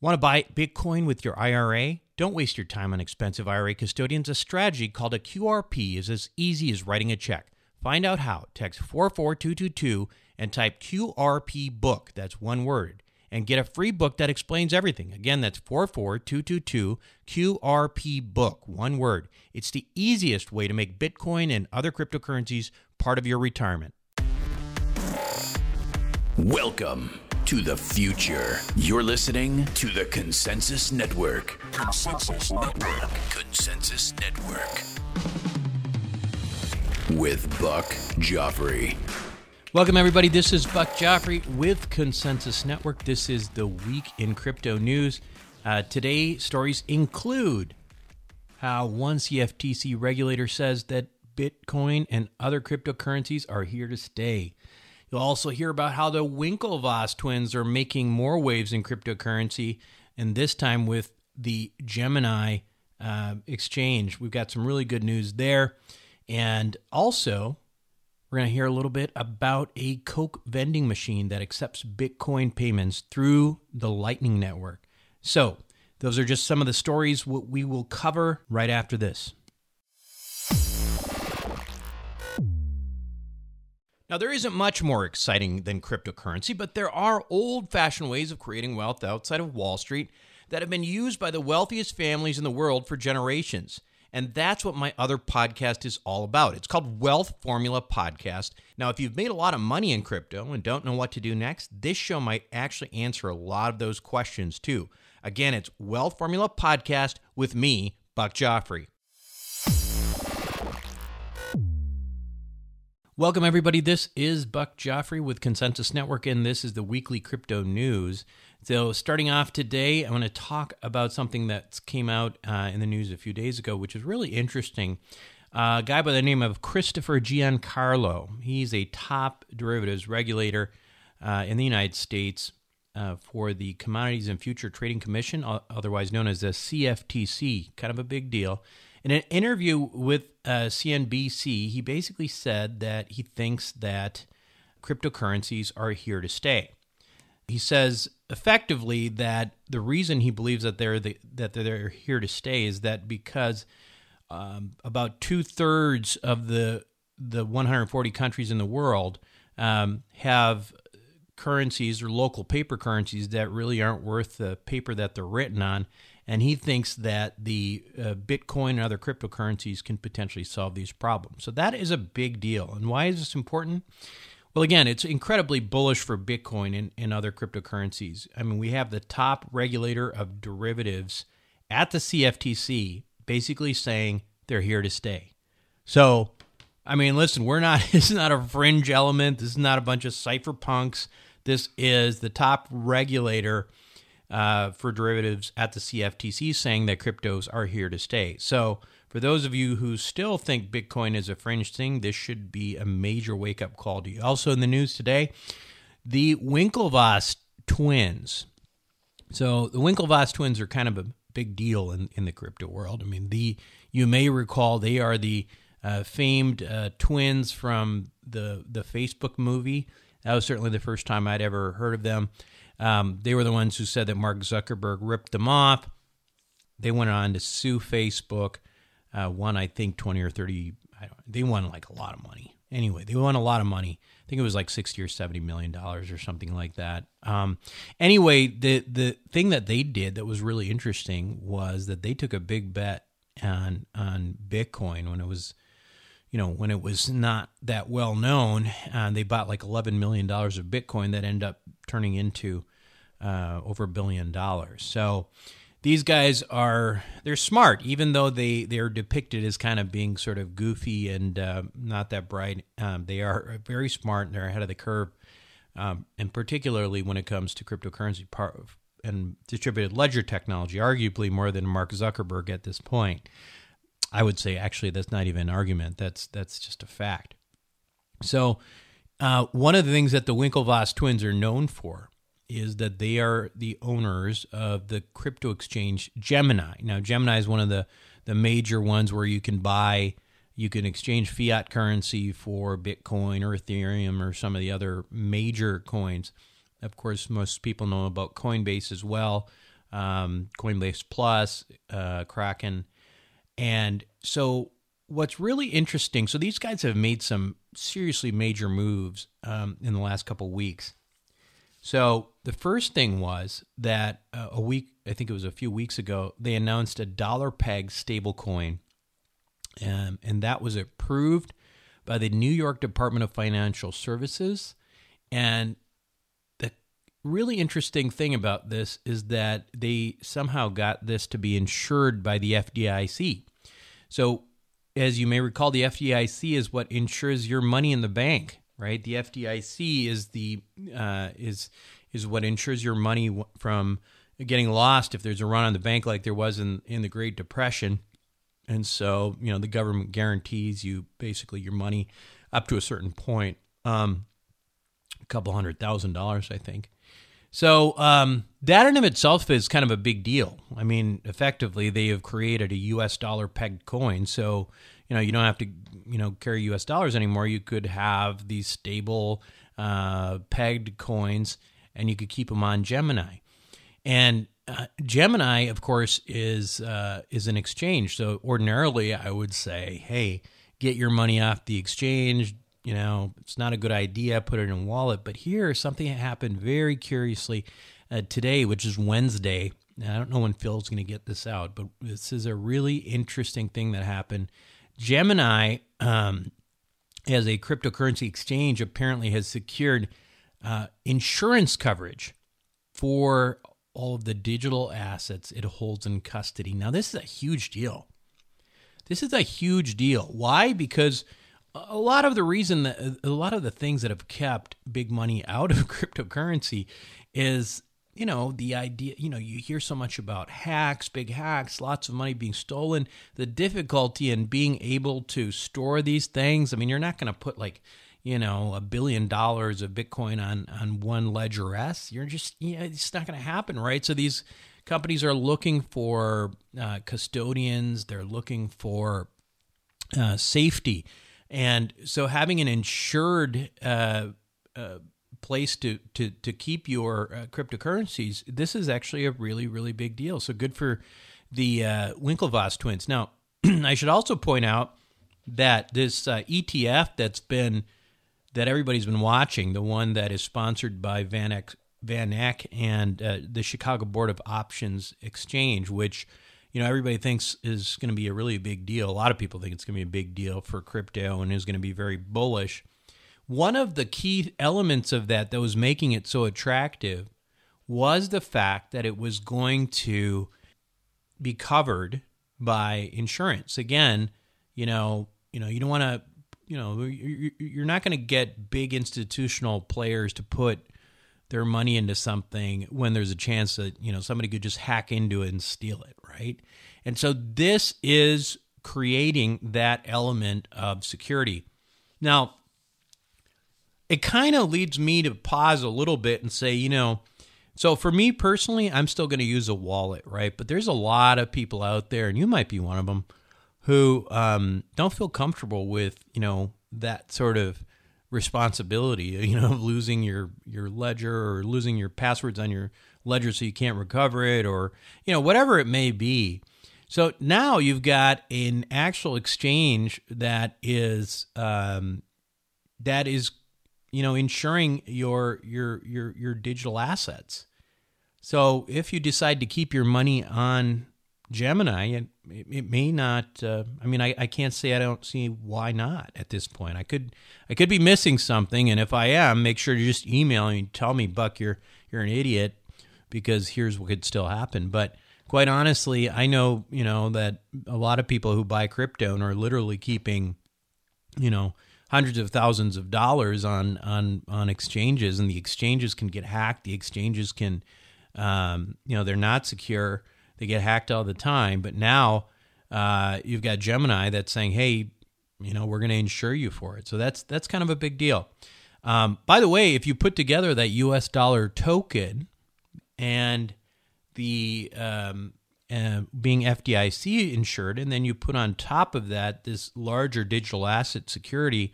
Want to buy Bitcoin with your IRA? Don't waste your time on expensive IRA custodians. A strategy called a QRP is as easy as writing a check. Find out how. Text 44222 and type QRP book. That's one word. And get a free book that explains everything. Again, that's 44222 QRP book. One word. It's the easiest way to make Bitcoin and other cryptocurrencies part of your retirement. Welcome to the future. You're listening to the Consensus Network. Consensus Network. Consensus Network. With Buck Joffrey. Welcome, everybody. This is Buck Joffrey with Consensus Network. This is the week in crypto news. Uh, today, stories include how one CFTC regulator says that Bitcoin and other cryptocurrencies are here to stay. You'll also hear about how the Winklevoss twins are making more waves in cryptocurrency, and this time with the Gemini uh, exchange. We've got some really good news there. And also, we're going to hear a little bit about a Coke vending machine that accepts Bitcoin payments through the Lightning Network. So, those are just some of the stories we will cover right after this. Now, there isn't much more exciting than cryptocurrency, but there are old fashioned ways of creating wealth outside of Wall Street that have been used by the wealthiest families in the world for generations. And that's what my other podcast is all about. It's called Wealth Formula Podcast. Now, if you've made a lot of money in crypto and don't know what to do next, this show might actually answer a lot of those questions too. Again, it's Wealth Formula Podcast with me, Buck Joffrey. Welcome, everybody. This is Buck Joffrey with Consensus Network, and this is the weekly crypto news. So, starting off today, I want to talk about something that came out uh, in the news a few days ago, which is really interesting. Uh, a guy by the name of Christopher Giancarlo. He's a top derivatives regulator uh, in the United States uh, for the Commodities and Future Trading Commission, otherwise known as the CFTC. Kind of a big deal. In an interview with uh, CNBC, he basically said that he thinks that cryptocurrencies are here to stay. He says effectively that the reason he believes that they're the, that they're here to stay is that because um, about two thirds of the the 140 countries in the world um, have currencies or local paper currencies that really aren't worth the paper that they're written on, and he thinks that the uh, Bitcoin and other cryptocurrencies can potentially solve these problems. So that is a big deal. And why is this important? Well, again, it's incredibly bullish for Bitcoin and, and other cryptocurrencies. I mean, we have the top regulator of derivatives at the CFTC basically saying they're here to stay. So, I mean, listen, we're not, this is not a fringe element. This is not a bunch of cypherpunks. This is the top regulator uh, for derivatives at the CFTC saying that cryptos are here to stay. So, for those of you who still think Bitcoin is a fringe thing, this should be a major wake up call to you. Also, in the news today, the Winklevoss twins. So, the Winklevoss twins are kind of a big deal in, in the crypto world. I mean, the you may recall they are the uh, famed uh, twins from the the Facebook movie. That was certainly the first time I'd ever heard of them. Um, they were the ones who said that Mark Zuckerberg ripped them off. They went on to sue Facebook. Uh, won, I think, 20 or 30. they won like a lot of money. Anyway, they won a lot of money. I think it was like 60 or 70 million dollars or something like that. Um, anyway, the the thing that they did that was really interesting was that they took a big bet on on Bitcoin when it was you know, when it was not that well known, uh, they bought like $11 million of Bitcoin that ended up turning into uh, over a billion dollars. So these guys are, they're smart, even though they, they're depicted as kind of being sort of goofy and uh, not that bright. Um, they are very smart and they're ahead of the curve. Um, and particularly when it comes to cryptocurrency and distributed ledger technology, arguably more than Mark Zuckerberg at this point. I would say actually that's not even an argument. That's that's just a fact. So, uh, one of the things that the Winklevoss twins are known for is that they are the owners of the crypto exchange Gemini. Now, Gemini is one of the the major ones where you can buy, you can exchange fiat currency for Bitcoin or Ethereum or some of the other major coins. Of course, most people know about Coinbase as well. um, Coinbase Plus, uh, Kraken. And so, what's really interesting so, these guys have made some seriously major moves um, in the last couple weeks. So, the first thing was that uh, a week, I think it was a few weeks ago, they announced a dollar peg stablecoin. Um, and that was approved by the New York Department of Financial Services. And really interesting thing about this is that they somehow got this to be insured by the FDIC. So, as you may recall, the FDIC is what insures your money in the bank, right? The FDIC is the uh, is is what insures your money from getting lost if there's a run on the bank like there was in in the Great Depression. And so, you know, the government guarantees you basically your money up to a certain point, um, a couple hundred thousand dollars, I think. So um, that in of itself is kind of a big deal. I mean, effectively, they have created a U.S. dollar pegged coin. So you know, you don't have to you know carry U.S. dollars anymore. You could have these stable uh, pegged coins, and you could keep them on Gemini. And uh, Gemini, of course, is uh, is an exchange. So ordinarily, I would say, hey, get your money off the exchange. You know, it's not a good idea. Put it in a wallet. But here, something happened very curiously uh, today, which is Wednesday. I don't know when Phil's going to get this out, but this is a really interesting thing that happened. Gemini, um, as a cryptocurrency exchange, apparently has secured uh, insurance coverage for all of the digital assets it holds in custody. Now, this is a huge deal. This is a huge deal. Why? Because a lot of the reason that a lot of the things that have kept big money out of cryptocurrency is you know the idea you know you hear so much about hacks big hacks lots of money being stolen. The difficulty in being able to store these things i mean you're not going to put like you know a billion dollars of bitcoin on on one ledger s. You're just you know, it's not going to happen right? So these companies are looking for uh, custodians. They're looking for uh, safety and so having an insured uh, uh place to, to, to keep your uh, cryptocurrencies this is actually a really really big deal. So good for the uh, winklevoss twins. Now i should also point out that this etf that's been that everybody's been watching, the one that is sponsored by Van Eck, Van Eck and uh, the Chicago Board of Options Exchange, which you know everybody thinks is going to be a really big deal. A lot of people think it's going to be a big deal for crypto and is going to be very bullish. One of the key elements of that that was making it so attractive was the fact that it was going to be covered by insurance. Again, you know, you know, you don't want to you know you're not going to get big institutional players to put their money into something when there's a chance that you know somebody could just hack into it and steal it right? And so this is creating that element of security. Now it kind of leads me to pause a little bit and say you know so for me personally i'm still going to use a wallet right? But there's a lot of people out there and you might be one of them who um, don't feel comfortable with you know that sort of responsibility you know losing your your ledger or losing your passwords on your ledger so you can't recover it or you know whatever it may be. So now you've got an actual exchange that is um, that is you know insuring your your your your digital assets. So if you decide to keep your money on Gemini, it, it may not. Uh, I mean, I, I can't say I don't see why not at this point. I could I could be missing something, and if I am, make sure to just email me and tell me, Buck, you're you're an idiot, because here's what could still happen. But quite honestly, I know you know that a lot of people who buy crypto and are literally keeping, you know, hundreds of thousands of dollars on on on exchanges, and the exchanges can get hacked. The exchanges can, um, you know, they're not secure they get hacked all the time. But now uh, you've got Gemini that's saying, hey, you know, we're going to insure you for it. So that's that's kind of a big deal. Um, by the way, if you put together that U.S. dollar token and the um, uh, being FDIC insured, and then you put on top of that this larger digital asset security,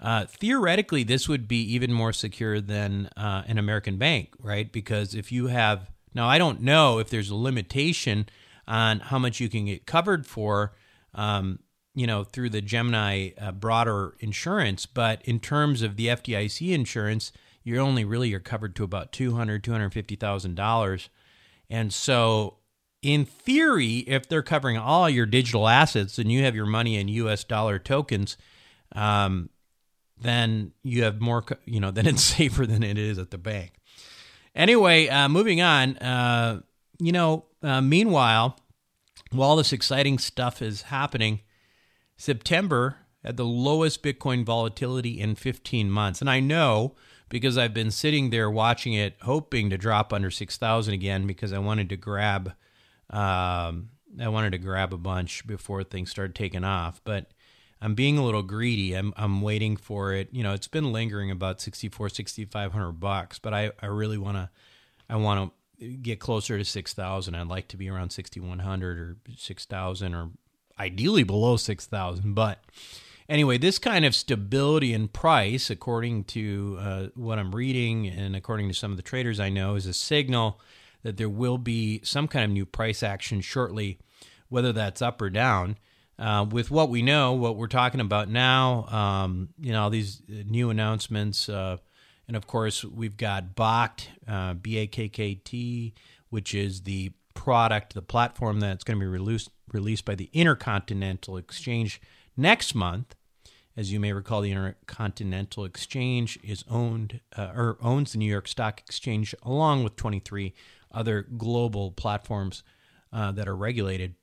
uh, theoretically, this would be even more secure than uh, an American bank, right? Because if you have Now, I don't know if there's a limitation on how much you can get covered for, um, you know, through the Gemini uh, broader insurance, but in terms of the FDIC insurance, you're only really you're covered to about two hundred, two hundred fifty thousand dollars, and so in theory, if they're covering all your digital assets and you have your money in U.S. dollar tokens, um, then you have more, you know, then it's safer than it is at the bank. Anyway, uh, moving on. Uh, you know, uh, meanwhile, while this exciting stuff is happening, September had the lowest Bitcoin volatility in 15 months. And I know because I've been sitting there watching it, hoping to drop under 6,000 again because I wanted to grab. Um, I wanted to grab a bunch before things started taking off, but I'm being a little greedy. I'm I'm waiting for it. You know, it's been lingering about 64 6500 bucks, but I I really want to I want to get closer to 6000. I'd like to be around 6100 or 6000 or ideally below 6000, but anyway, this kind of stability in price, according to uh, what I'm reading and according to some of the traders I know, is a signal that there will be some kind of new price action shortly, whether that's up or down uh, with what we know, what we're talking about now, um, you know, these new announcements, uh, and of course, we've got Bakkt, uh, B A K K T, which is the product, the platform that's going to be released released by the Intercontinental Exchange next month. As you may recall, the Intercontinental Exchange is owned uh, or owns the New York Stock Exchange along with 23 other global platforms uh, that are regulated.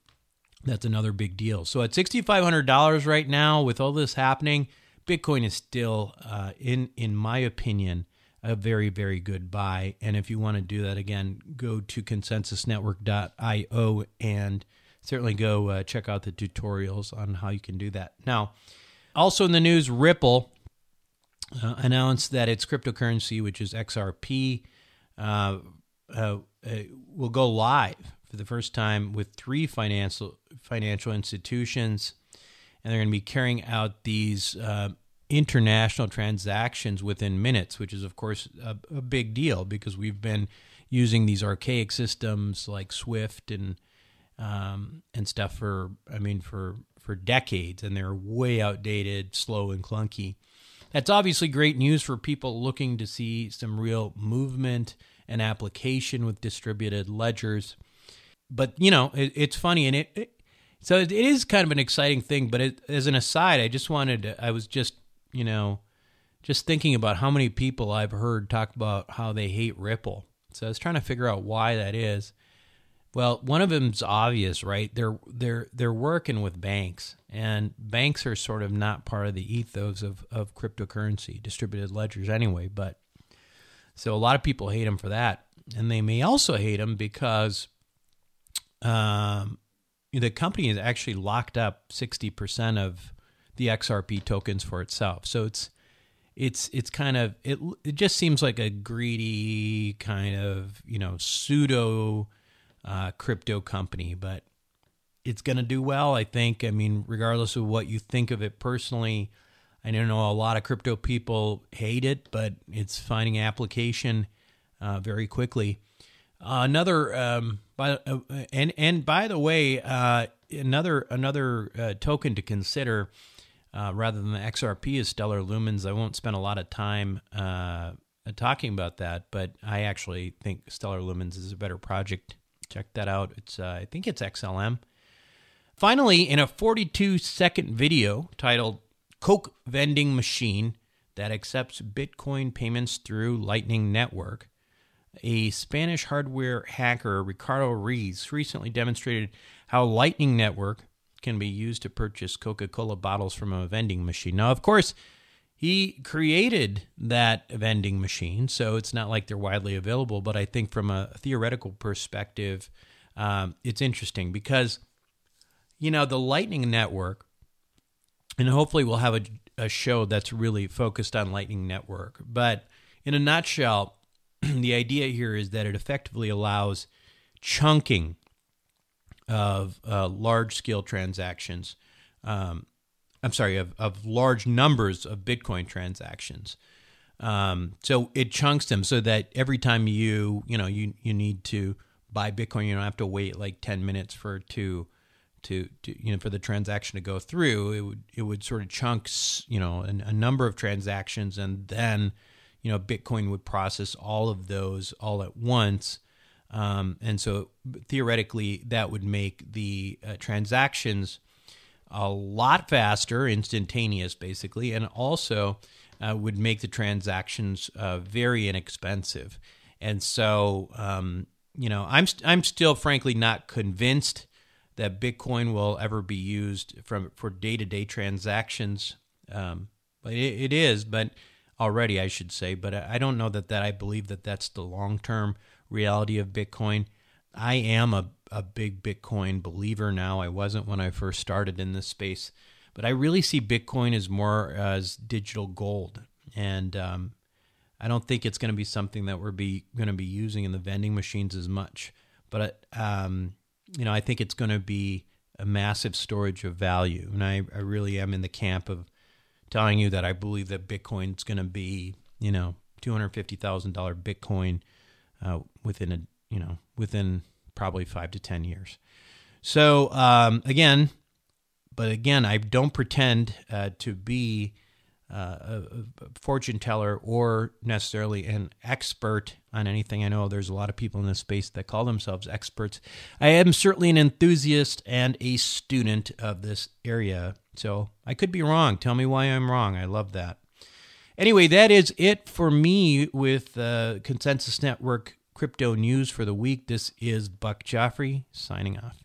That's another big deal. So at $6,500 right now, with all this happening, Bitcoin is still, uh, in in my opinion, a very very good buy. And if you want to do that again, go to consensusnetwork.io and certainly go uh, check out the tutorials on how you can do that. Now, also in the news, Ripple uh, announced that its cryptocurrency, which is XRP, uh, uh, uh, will go live for the first time with three financial financial institutions, and they're going to be carrying out these uh, international transactions within minutes, which is of course a, a, big deal because we've been using these archaic systems like SWIFT and um, and stuff for I mean for for decades, and they're way outdated, slow, and clunky. That's obviously great news for people looking to see some real movement and application with distributed ledgers but you know, it, it's funny, and it, it, so it is kind of an exciting thing. But it, as an aside, I just wanted to, I was just you know, just thinking about how many people I've heard talk about how they hate Ripple. So I was trying to figure out why that is. Well, one of them's obvious, right? They're they're they're working with banks, and banks are sort of not part of the ethos of of cryptocurrency, distributed ledgers, anyway. But so a lot of people hate them for that, and they may also hate them because um, the company has actually locked up 60% of the XRP tokens for itself. So it's it's it's kind of it it just seems like a greedy kind of, you know, pseudo uh, crypto company, but it's going to do well, I think. I mean, regardless of what you think of it personally, I don't know a lot of crypto people hate it, but it's finding application uh, very quickly. Uh, another um, by, uh, and and by the way, uh, another another uh, token to consider uh, rather than the XRP is Stellar Lumens. I won't spend a lot of time uh, talking about that, but I actually think Stellar Lumens is a better project. Check that out. It's I think it's XLM. Finally, in a 42 second video titled "Coke Vending Machine that accepts Bitcoin payments through Lightning Network." A Spanish hardware hacker, Ricardo Ruiz, recently demonstrated how Lightning Network can be used to purchase Coca Cola bottles from a vending machine. Now, of course, he created that vending machine, so it's not like they're widely available, but I think from a theoretical perspective, um, it's interesting because, you know, the Lightning Network, and hopefully we'll have a, a show that's really focused on Lightning Network, but in a nutshell, the idea here is that it effectively allows chunking of uh, large scale transactions. Um, I'm sorry, of, of large numbers of Bitcoin transactions. Um, so it chunks them so that every time you you know you you need to buy Bitcoin, you don't have to wait like ten minutes for to to, to you know for the transaction to go through. It would it would sort of chunks you know a number of transactions, and then you know Bitcoin would process all of those all at once. Um, and so theoretically, that would make the uh, transactions a lot faster, instantaneous, basically, and also uh, would make the transactions uh, very inexpensive. And so, um, you know, I'm st- I'm still frankly not convinced that Bitcoin will ever be used from for day to day transactions. Um, but it, it is, but already I should say. But I don't know that that I believe that that's the long term reality of Bitcoin. I am a, a big Bitcoin believer now. I wasn't when I first started in this space, but I really see Bitcoin as more as digital gold, and um, I don't think it's going to be something that we're be going to be using in the vending machines as much. But um, you know, I think it's going to be a massive storage of value, and I, I really am in the camp of telling you that I believe that Bitcoin's going to be, you know, two hundred fifty thousand dollar Bitcoin uh, within a you know within probably five to ten years. So um, again, but again, I don't pretend uh, to be uh, a, a, fortune teller or necessarily an expert on anything. I know there's a lot of people in this space that call themselves experts. I am certainly an enthusiast and a student of this area. So I could be wrong. Tell me why I'm wrong. I love that. Anyway, that is it for me with uh, Consensus Network crypto news for the week. This is Buck Joffrey signing off.